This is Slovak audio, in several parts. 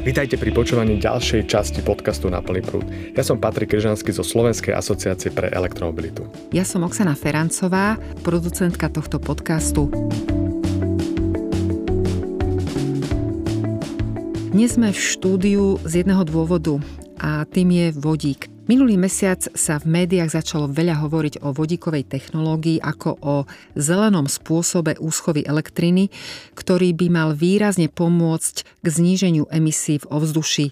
Vítajte pri počúvaní ďalšej časti podcastu Na plný prúd. Ja som Patrik Kryžanský zo Slovenskej asociácie pre elektromobilitu. Ja som Oksana Ferancová, producentka tohto podcastu. Dnes sme v štúdiu z jedného dôvodu a tým je vodík. Minulý mesiac sa v médiách začalo veľa hovoriť o vodíkovej technológii ako o zelenom spôsobe úschovy elektriny, ktorý by mal výrazne pomôcť k zníženiu emisí v ovzduší.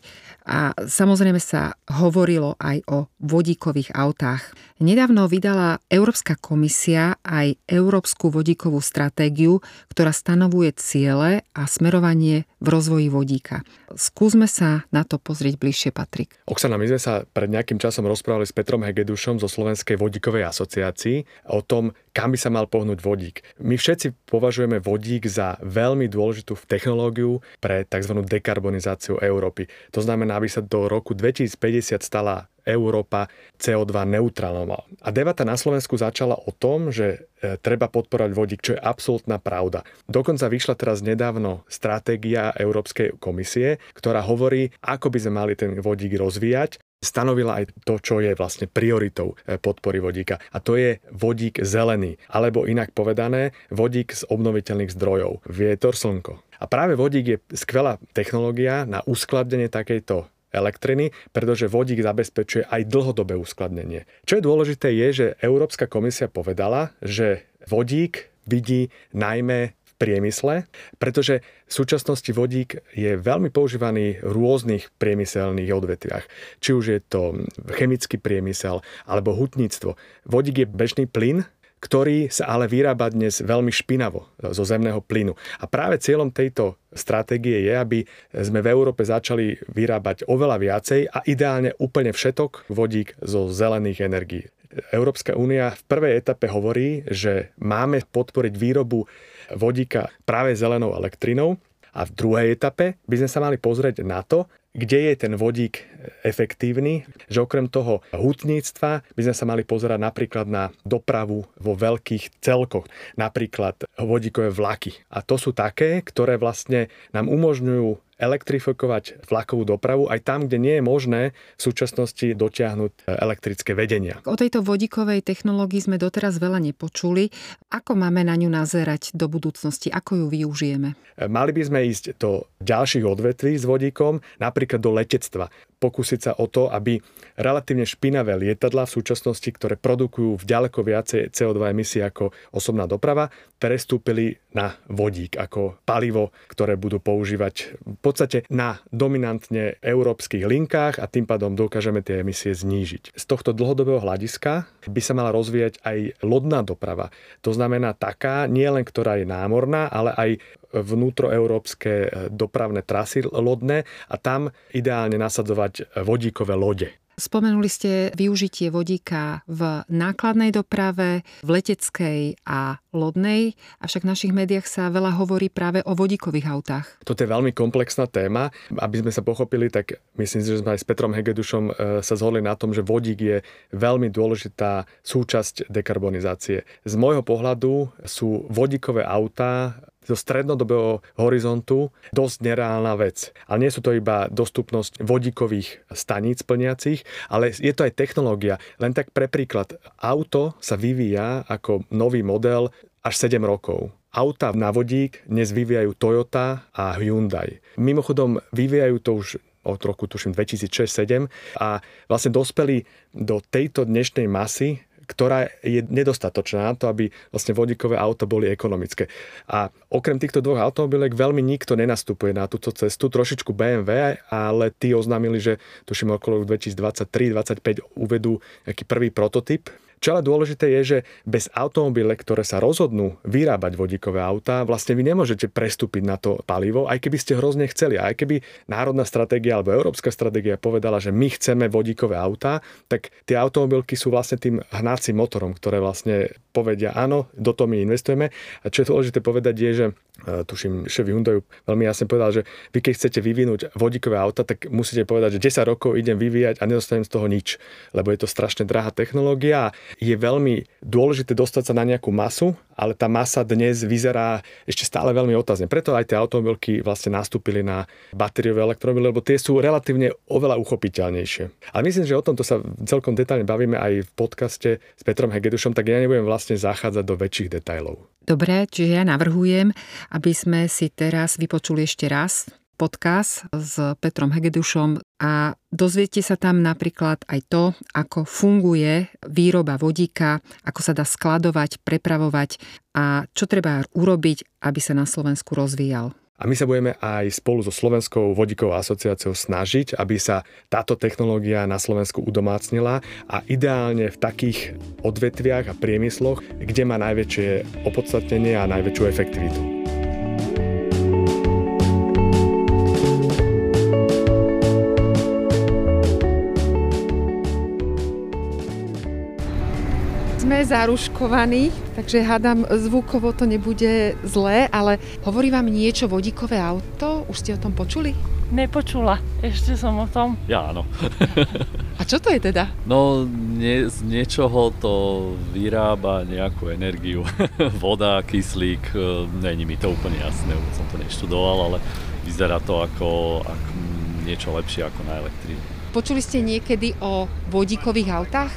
A samozrejme sa hovorilo aj o vodíkových autách. Nedávno vydala Európska komisia aj Európsku vodíkovú stratégiu, ktorá stanovuje ciele a smerovanie v rozvoji vodíka. Skúsme sa na to pozrieť bližšie, Patrik. Oksana, my sme sa pred nejakým časom rozprávali s Petrom Hegedušom zo Slovenskej vodíkovej asociácii o tom, kam by sa mal pohnúť vodík. My všetci považujeme vodík za veľmi dôležitú technológiu pre tzv. dekarbonizáciu Európy. To znamená, aby sa do roku 2050 stala Európa CO2 neutrálnou. A debata na Slovensku začala o tom, že e, treba podporovať vodík, čo je absolútna pravda. Dokonca vyšla teraz nedávno stratégia Európskej komisie, ktorá hovorí, ako by sme mali ten vodík rozvíjať stanovila aj to, čo je vlastne prioritou e, podpory vodíka. A to je vodík zelený, alebo inak povedané, vodík z obnoviteľných zdrojov. Vietor, slnko. A práve vodík je skvelá technológia na uskladnenie takejto elektriny, pretože vodík zabezpečuje aj dlhodobé uskladnenie. Čo je dôležité je, že Európska komisia povedala, že vodík vidí najmä v priemysle, pretože v súčasnosti vodík je veľmi používaný v rôznych priemyselných odvetviach. Či už je to chemický priemysel alebo hutníctvo. Vodík je bežný plyn, ktorý sa ale vyrába dnes veľmi špinavo zo zemného plynu. A práve cieľom tejto stratégie je, aby sme v Európe začali vyrábať oveľa viacej a ideálne úplne všetok vodík zo zelených energií. Európska únia v prvej etape hovorí, že máme podporiť výrobu vodíka práve zelenou elektrinou a v druhej etape by sme sa mali pozrieť na to, kde je ten vodík efektívny, že okrem toho hutníctva by sme sa mali pozerať napríklad na dopravu vo veľkých celkoch, napríklad vodíkové vlaky. A to sú také, ktoré vlastne nám umožňujú elektrifikovať vlakovú dopravu aj tam, kde nie je možné v súčasnosti dotiahnuť elektrické vedenia. O tejto vodíkovej technológii sme doteraz veľa nepočuli. Ako máme na ňu nazerať do budúcnosti? Ako ju využijeme? Mali by sme ísť do ďalších odvetví s vodíkom, napríklad do letectva. Pokúsiť sa o to, aby relatívne špinavé lietadla v súčasnosti, ktoré produkujú v ďaleko viacej CO2 emisí ako osobná doprava, prestúpili na vodík ako palivo, ktoré budú používať v podstate na dominantne európskych linkách a tým pádom dokážeme tie emisie znížiť. Z tohto dlhodobého hľadiska by sa mala rozvíjať aj lodná doprava. To znamená taká, nie len ktorá je námorná, ale aj vnútroeurópske dopravné trasy lodné a tam ideálne nasadzovať vodíkové lode. Spomenuli ste využitie vodíka v nákladnej doprave, v leteckej a lodnej, avšak v našich médiách sa veľa hovorí práve o vodíkových autách. Toto je veľmi komplexná téma. Aby sme sa pochopili, tak myslím si, že sme aj s Petrom Hegedušom sa zhodli na tom, že vodík je veľmi dôležitá súčasť dekarbonizácie. Z môjho pohľadu sú vodíkové autá zo strednodobého horizontu dosť nereálna vec. Ale nie sú to iba dostupnosť vodíkových staníc plniacich, ale je to aj technológia. Len tak pre príklad, auto sa vyvíja ako nový model až 7 rokov. Auta na vodík dnes vyvíjajú Toyota a Hyundai. Mimochodom, vyvíjajú to už od roku tuším 2006-2007 a vlastne dospeli do tejto dnešnej masy ktorá je nedostatočná na to, aby vlastne vodíkové auto boli ekonomické. A okrem týchto dvoch automobiliek veľmi nikto nenastupuje na túto cestu, trošičku BMW, ale tí oznámili, že tuším okolo 2023-2025 uvedú nejaký prvý prototyp Čo ale dôležité je, že bez automobile, ktoré sa rozhodnú vyrábať vodíkové autá, vlastne vy nemôžete prestúpiť na to palivo, aj keby ste hrozne chceli. Aj keby národná stratégia alebo európska stratégia povedala, že my chceme vodíkové autá, tak tie automobilky sú vlastne tým hnacím motorom, ktoré vlastne povedia áno, do toho my investujeme. A čo je dôležité povedať je, že e, tuším, šéf Hyundai veľmi jasne povedal, že vy keď chcete vyvinúť vodíkové auta, tak musíte povedať, že 10 rokov idem vyvíjať a nedostanem z toho nič, lebo je to strašne drahá technológia je veľmi dôležité dostať sa na nejakú masu, ale tá masa dnes vyzerá ešte stále veľmi otázne. Preto aj tie automobilky vlastne nastúpili na batériové elektromobily, lebo tie sú relatívne oveľa uchopiteľnejšie. Ale myslím, že o tomto sa celkom detálne bavíme aj v podcaste s Petrom Hegedušom, tak ja nebudem vlastne zachádzať do väčších detajlov. Dobre, čiže ja navrhujem, aby sme si teraz vypočuli ešte raz podcast s Petrom Hegedušom a dozviete sa tam napríklad aj to, ako funguje výroba vodíka, ako sa dá skladovať, prepravovať a čo treba urobiť, aby sa na Slovensku rozvíjal. A my sa budeme aj spolu so Slovenskou vodíkovou asociáciou snažiť, aby sa táto technológia na Slovensku udomácnila a ideálne v takých odvetviach a priemysloch, kde má najväčšie opodstatnenie a najväčšiu efektivitu. Sme zaruškovaní, takže hádam, zvukovo to nebude zlé, ale hovorí vám niečo vodíkové auto? Už ste o tom počuli? Nepočula, ešte som o tom. Ja áno. A čo to je teda? No, nie, z niečoho to vyrába nejakú energiu. Voda, kyslík, e, není mi to úplne jasné, som to neštudoval, ale vyzerá to ako, ako niečo lepšie ako na elektrínu. Počuli ste niekedy o vodíkových autách?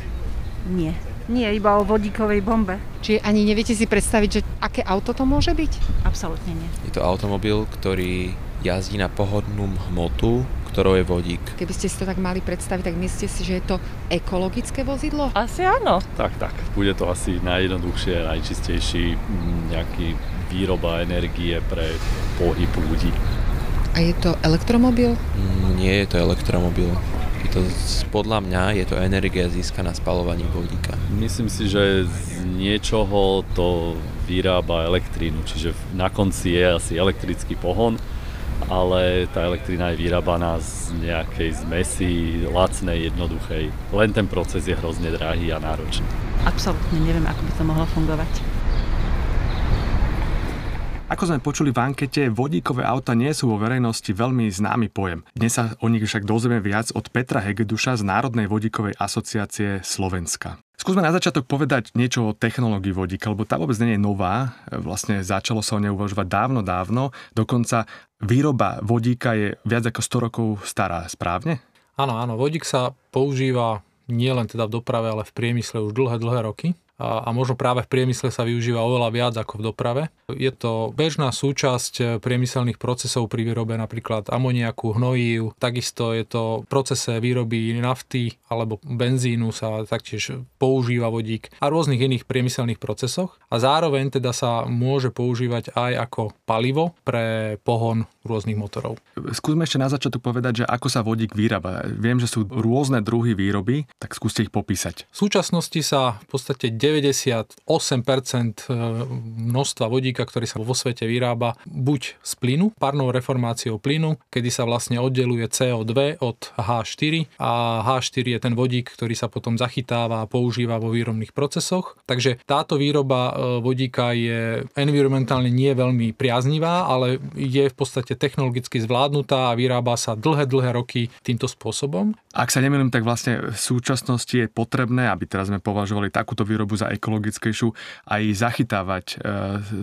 Nie. Nie, iba o vodíkovej bombe. Čiže ani neviete si predstaviť, že aké auto to môže byť? Absolútne nie. Je to automobil, ktorý jazdí na pohodnú hmotu, ktorou je vodík. Keby ste si to tak mali predstaviť, tak myslíte si, že je to ekologické vozidlo? Asi áno. Tak, tak. Bude to asi najjednoduchšie, najčistejší mm, nejaký výroba energie pre pohyb ľudí. A je to elektromobil? Mm, nie je to elektromobil. Je to, podľa mňa je to energia získaná spalovaním vodíka. Myslím si, že z niečoho to vyrába elektrínu, čiže na konci je asi elektrický pohon, ale tá elektrina je vyrábaná z nejakej zmesi, lacnej, jednoduchej. Len ten proces je hrozne drahý a náročný. Absolútne neviem, ako by to mohlo fungovať. Ako sme počuli v ankete, vodíkové auta nie sú vo verejnosti veľmi známy pojem. Dnes sa o nich však dozvieme viac od Petra Hegeduša z Národnej vodíkovej asociácie Slovenska. Skúsme na začiatok povedať niečo o technológii vodíka, lebo tá vôbec nie je nová. Vlastne začalo sa o nej uvažovať dávno, dávno. Dokonca výroba vodíka je viac ako 100 rokov stará, správne? Áno, áno, vodík sa používa nielen teda v doprave, ale v priemysle už dlhé, dlhé roky a, a možno práve v priemysle sa využíva oveľa viac ako v doprave. Je to bežná súčasť eh, priemyselných procesov pri výrobe napríklad amoniaku, hnojív, takisto je to v procese výroby nafty alebo benzínu sa taktiež používa vodík a rôznych iných priemyselných procesoch a zároveň teda sa môže používať aj ako palivo pre pohon rôznych motorov. Skúsme ešte na začiatok povedať, že ako sa vodík vyrába. Viem, že sú rôzne druhy výroby, tak skúste ich popísať. V súčasnosti sa v podstate 98% e, množstva vodíka, ktorý sa vo svete vyrába, buď z plynu, parnou reformáciou plynu, kedy sa vlastne oddeluje CO2 od H4 a H4 je ten vodík, ktorý sa potom zachytáva a používa vo výrobných procesoch. Takže táto výroba e, vodíka je environmentálne nie veľmi priaznivá, ale je v podstate technologicky zvládnutá a vyrába sa dlhé, dlhé roky týmto spôsobom. Ak sa nemýlim, tak vlastne v súčasnosti je potrebné, aby teraz sme považovali takúto výrobu za ekologickejšiu, aj zachytávať e,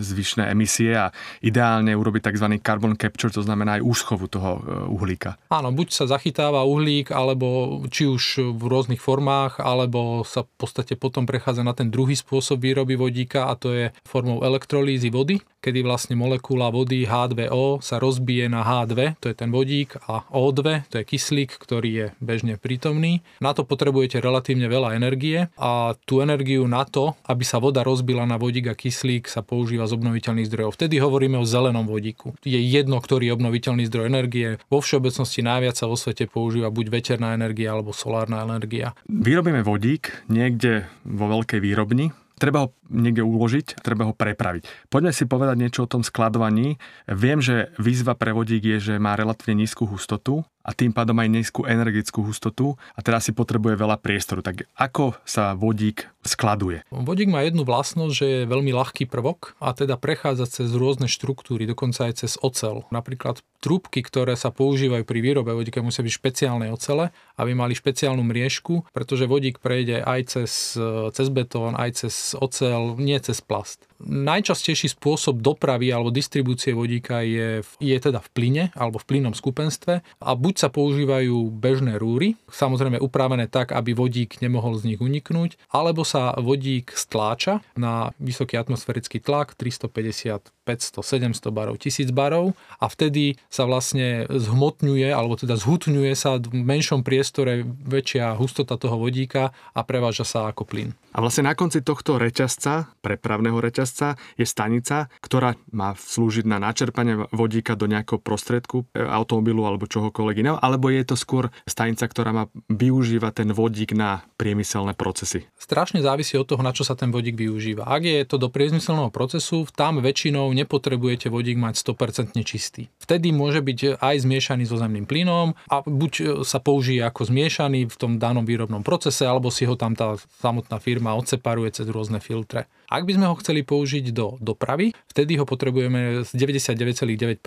zvyšné emisie a ideálne urobiť tzv. carbon capture, to znamená aj úschovu toho e, uhlíka. Áno, buď sa zachytáva uhlík, alebo či už v rôznych formách, alebo sa v podstate potom prechádza na ten druhý spôsob výroby vodíka a to je formou elektrolízy vody, kedy vlastne molekula vody H2O sa rozbije na H2, to je ten vodík, a O2, to je kyslík, ktorý je bežne prítomný. Na to potrebujete relatívne veľa energie a tú energiu na to, aby sa voda rozbila na vodík a kyslík, sa používa z obnoviteľných zdrojov. Vtedy hovoríme o zelenom vodíku. Je jedno, ktorý je obnoviteľný zdroj energie. Vo všeobecnosti najviac sa vo svete používa buď veterná energia alebo solárna energia. Vyrobíme vodík niekde vo veľkej výrobni, treba ho niekde uložiť, treba ho prepraviť. Poďme si povedať niečo o tom skladovaní. Viem, že výzva pre vodík je, že má relatívne nízku hustotu a tým pádom aj nízku energetickú hustotu a teraz si potrebuje veľa priestoru. Tak ako sa vodík skladuje? Vodík má jednu vlastnosť, že je veľmi ľahký prvok a teda prechádza cez rôzne štruktúry, dokonca aj cez ocel. Napríklad trúbky, ktoré sa používajú pri výrobe vodíka, musia byť špeciálne ocele, aby mali špeciálnu mriežku, pretože vodík prejde aj cez, cez betón, aj cez ocel, nie cez plast. Najčastejší spôsob dopravy alebo distribúcie vodíka je, je teda v plyne alebo v plynom skupenstve a buď sa používajú bežné rúry, samozrejme upravené tak, aby vodík nemohol z nich uniknúť, alebo sa vodík stláča na vysoký atmosférický tlak 350 500, 700 barov, 1000 barov a vtedy sa vlastne zhmotňuje, alebo teda zhutňuje sa v menšom priestore väčšia hustota toho vodíka a preváža sa ako plyn. A vlastne na konci tohto reťazca, prepravného reťazca, je stanica, ktorá má slúžiť na načerpanie vodíka do nejakého prostriedku e, automobilu alebo čohokoľvek iného, alebo je to skôr stanica, ktorá má využívať ten vodík na priemyselné procesy? Strašne závisí od toho, na čo sa ten vodík využíva. Ak je to do priemyselného procesu, tam väčšinou nepotrebujete vodík mať 100% čistý. Vtedy môže byť aj zmiešaný so zemným plynom a buď sa použije ako zmiešaný v tom danom výrobnom procese, alebo si ho tam tá samotná firma odseparuje cez rôzne filtre. Ak by sme ho chceli použiť do dopravy, vtedy ho potrebujeme z 99,9%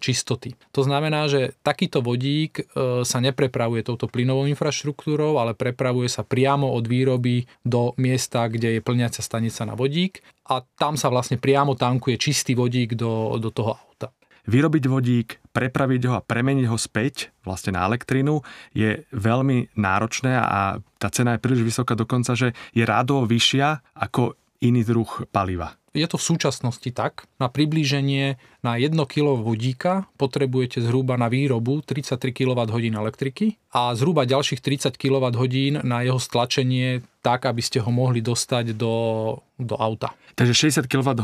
čistoty. To znamená, že takýto vodík e, sa neprepravuje touto plynovou infraštruktúrou, ale prepravuje sa priamo od výroby do miesta, kde je plňacia stanica na vodík a tam sa vlastne priamo tankuje čistý vodík do, do toho auta vyrobiť vodík, prepraviť ho a premeniť ho späť vlastne na elektrínu je veľmi náročné a tá cena je príliš vysoká dokonca, že je rádovo vyššia ako iný druh paliva. Je to v súčasnosti tak. Na priblíženie na 1 kg vodíka potrebujete zhruba na výrobu 33 kWh elektriky a zhruba ďalších 30 kWh na jeho stlačenie tak, aby ste ho mohli dostať do, do auta. Takže 60 kWh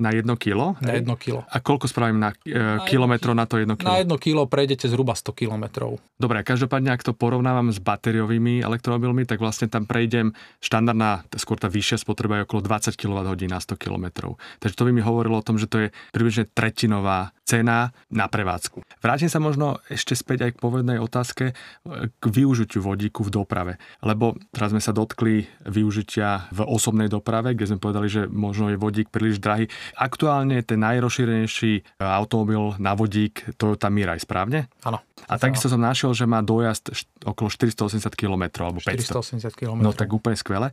na 1 kg? Na 1 kg. A koľko spravím na, e, na kilometrov na to 1 kg? Na 1 kg prejdete zhruba 100 km. Dobre, každopádne, ak to porovnávam s batériovými elektromobilmi, tak vlastne tam prejdem štandardná, skôr tá vyššia spotreba je okolo 20 kWh na 100 km. Takže to by mi hovorilo o tom, že to je približne tretinová cena na prevádzku. Vrátim sa možno ešte späť aj k povednej otázke e, k využitiu vodíku v doprave. Lebo teraz sme sa dotkli dotkli využitia v osobnej doprave, kde sme povedali, že možno je vodík príliš drahý. Aktuálne ten najrozšírenejší e, automobil na vodík Toyota Mirai, správne? Áno. A takisto som našiel, že má dojazd okolo 480 km alebo 500. 480 km. No tak úplne skvelé.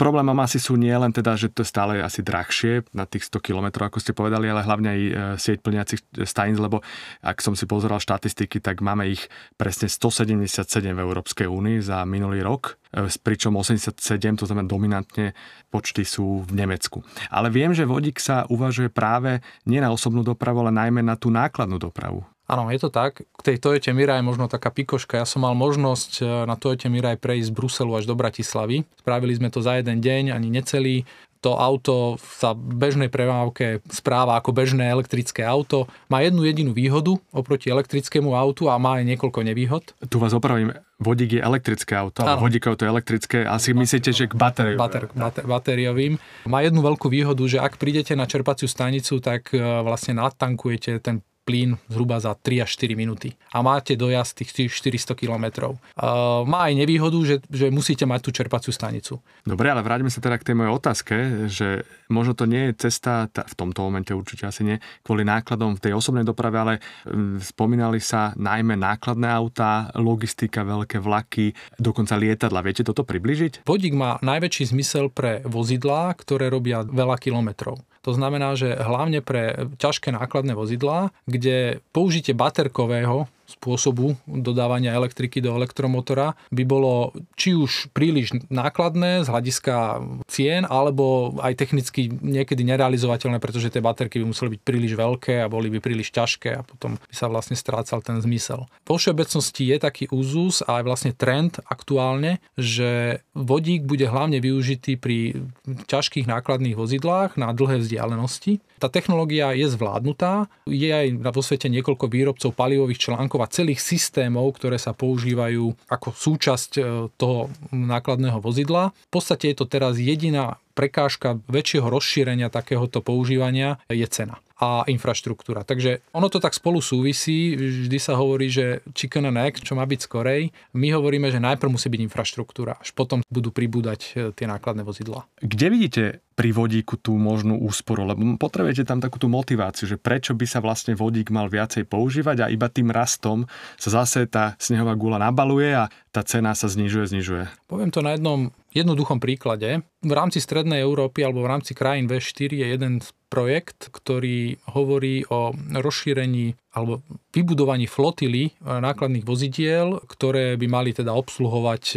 Problémom asi sú nie len teda, že to je stále asi drahšie na tých 100 km, ako ste povedali, ale hlavne aj e, sieť plniacich staníc, lebo ak som si pozeral štatistiky, tak máme ich presne 177 v Európskej únii za minulý rok pričom 87, to znamená dominantne, počty sú v Nemecku. Ale viem, že vodík sa uvažuje práve nie na osobnú dopravu, ale najmä na tú nákladnú dopravu. Áno, je to tak. K tej Toyote Mirai je možno taká pikoška. Ja som mal možnosť e, na Toyote Mirai prejsť z Bruselu až do Bratislavy. Spravili sme to za jeden deň, ani necelý to auto sa v bežnej premávke správa ako bežné elektrické auto. Má jednu jedinú výhodu oproti elektrickému autu a má aj niekoľko nevýhod. Tu vás opravím, vodík je elektrické auto, alebo vodík auto je elektrické. Asi myslíte, že k batériu. Bater, bater, batériovým. Má jednu veľkú výhodu, že ak prídete na čerpaciu stanicu, tak e, vlastne natankujete ten plyn zhruba za 3 až 4 minúty a máte dojazd tých 400 km. Uh, má aj nevýhodu, že, že musíte mať tú čerpaciu stanicu. Dobre, ale vráťme sa teda k tej mojej otázke, že možno to nie je cesta, v tomto momente určite asi nie, kvôli nákladom v tej osobnej doprave, ale um, spomínali sa najmä nákladné autá, logistika, veľké vlaky, dokonca lietadla. Viete toto približiť? Vodík má najväčší zmysel pre vozidlá, ktoré robia veľa kilometrov. To znamená, že hlavne pre ťažké nákladné vozidlá, kde použitie baterkového spôsobu dodávania elektriky do elektromotora by bolo či už príliš nákladné z hľadiska cien, alebo aj technicky niekedy nerealizovateľné, pretože tie baterky by museli byť príliš veľké a boli by príliš ťažké a potom by sa vlastne strácal ten zmysel. Po všeobecnosti je taký úzus a aj vlastne trend aktuálne, že vodík bude hlavne využitý pri ťažkých nákladných vozidlách na dlhé vzdialenosti. Tá technológia je zvládnutá, je aj vo svete niekoľko výrobcov palivových článkov a celých systémov, ktoré sa používajú ako súčasť e, toho nákladného vozidla. V podstate je to teraz jediná prekážka väčšieho rozšírenia takéhoto používania je cena a infraštruktúra. Takže ono to tak spolu súvisí. Vždy sa hovorí, že chicken and egg, čo má byť skorej. My hovoríme, že najprv musí byť infraštruktúra, až potom budú pribúdať e, tie nákladné vozidla. Kde vidíte pri vodíku tú možnú úsporu? Lebo potrebujete tam takú tú motiváciu, že prečo by sa vlastne vodík mal viacej používať a iba tým rastom sa zase tá snehová gula nabaluje a tá cena sa znižuje, znižuje. Poviem to na jednom jednoduchom príklade. V rámci Strednej Európy alebo v rámci krajín V4 je jeden projekt, ktorý hovorí o rozšírení alebo vybudovaní flotily e, nákladných vozidiel, ktoré by mali teda obsluhovať e,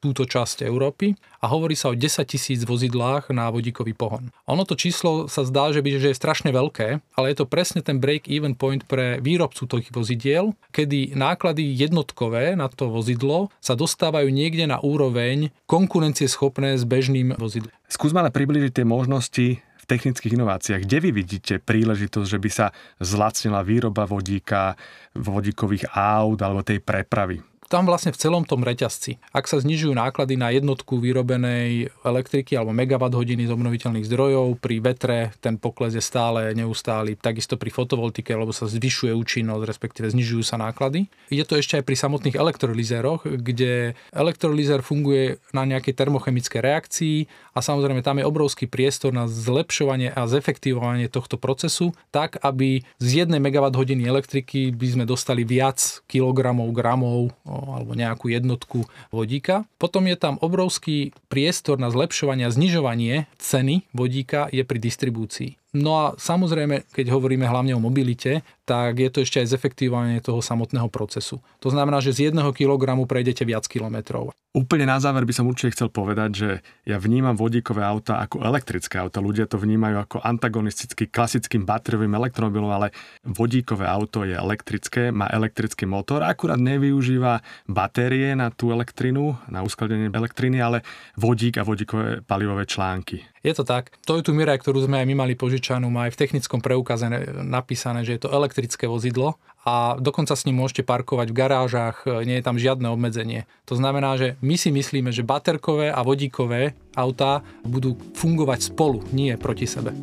túto časť Európy a hovorí sa o 10 tisíc vozidlách na vodíkový pohon. Ono to číslo sa zdá, že, by, že je strašne veľké, ale je to presne ten break-even point pre výrobcu tých vozidiel, kedy náklady jednotkové na to vozidlo sa dostávajú niekde na úroveň konkurencieschopné s bežným vozidlom. Skúsme ale približiť tie možnosti v technických inováciách. Kde vy vidíte príležitosť, že by sa zlacnila výroba vodíka, vodíkových aut alebo tej prepravy? Tam vlastne v celom tom reťazci. Ak sa znižujú náklady na jednotku vyrobenej elektriky alebo megawatt hodiny z obnoviteľných zdrojov, pri vetre ten pokles je stále neustály, takisto pri fotovoltike, lebo sa zvyšuje účinnosť, respektíve znižujú sa náklady. Je to ešte aj pri samotných elektrolyzéroch, kde elektrolyzer funguje na nejakej termochemickej reakcii a samozrejme tam je obrovský priestor na zlepšovanie a zefektívovanie tohto procesu, tak aby z jednej megawatt hodiny elektriky by sme dostali viac kilogramov, gramov alebo nejakú jednotku vodíka. Potom je tam obrovský priestor na zlepšovanie a znižovanie ceny vodíka je pri distribúcii. No a samozrejme, keď hovoríme hlavne o mobilite, tak je to ešte aj zefektívanie toho samotného procesu. To znamená, že z jedného kilogramu prejdete viac kilometrov. Úplne na záver by som určite chcel povedať, že ja vnímam vodíkové auta ako elektrické auta. Ľudia to vnímajú ako antagonisticky klasickým batériovým elektromobilom, ale vodíkové auto je elektrické, má elektrický motor, akurát nevyužíva batérie na tú elektrinu, na uskladenie elektriny, ale vodík a vodíkové palivové články. Je to tak. To je tu Mirai, ktorú sme aj my mali požičanú, má aj v technickom preukaze napísané, že je to elektrické vozidlo a dokonca s ním môžete parkovať v garážach, nie je tam žiadne obmedzenie. To znamená, že my si myslíme, že baterkové a vodíkové autá budú fungovať spolu, nie proti sebe.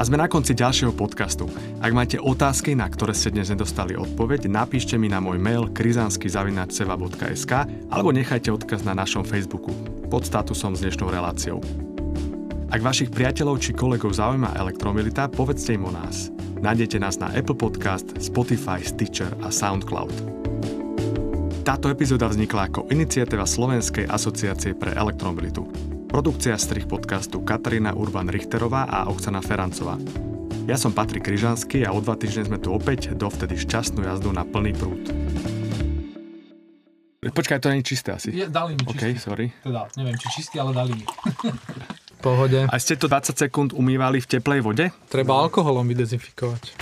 A sme na konci ďalšieho podcastu. Ak máte otázky, na ktoré ste dnes nedostali odpoveď, napíšte mi na môj mail krizanskyzavinačseva.sk alebo nechajte odkaz na našom Facebooku pod statusom s dnešnou reláciou. Ak vašich priateľov či kolegov zaujíma elektromobilita, povedzte im o nás. Nájdete nás na Apple Podcast, Spotify, Stitcher a Soundcloud. Táto epizóda vznikla ako iniciatíva Slovenskej asociácie pre elektromobilitu. Produkcia strich podcastu Katarína Urban-Richterová a Oksana Ferancová. Ja som Patrik Kryžanský a o dva týždne sme tu opäť, dovtedy šťastnú jazdu na plný prúd. Počkaj, to nie je čisté asi. Je, dali mi čistý. OK, sorry. Teda, neviem, či čistý, ale dali mi. Pohode. A ste to 20 sekúnd umývali v teplej vode? Treba alkoholom vydezinfikovať.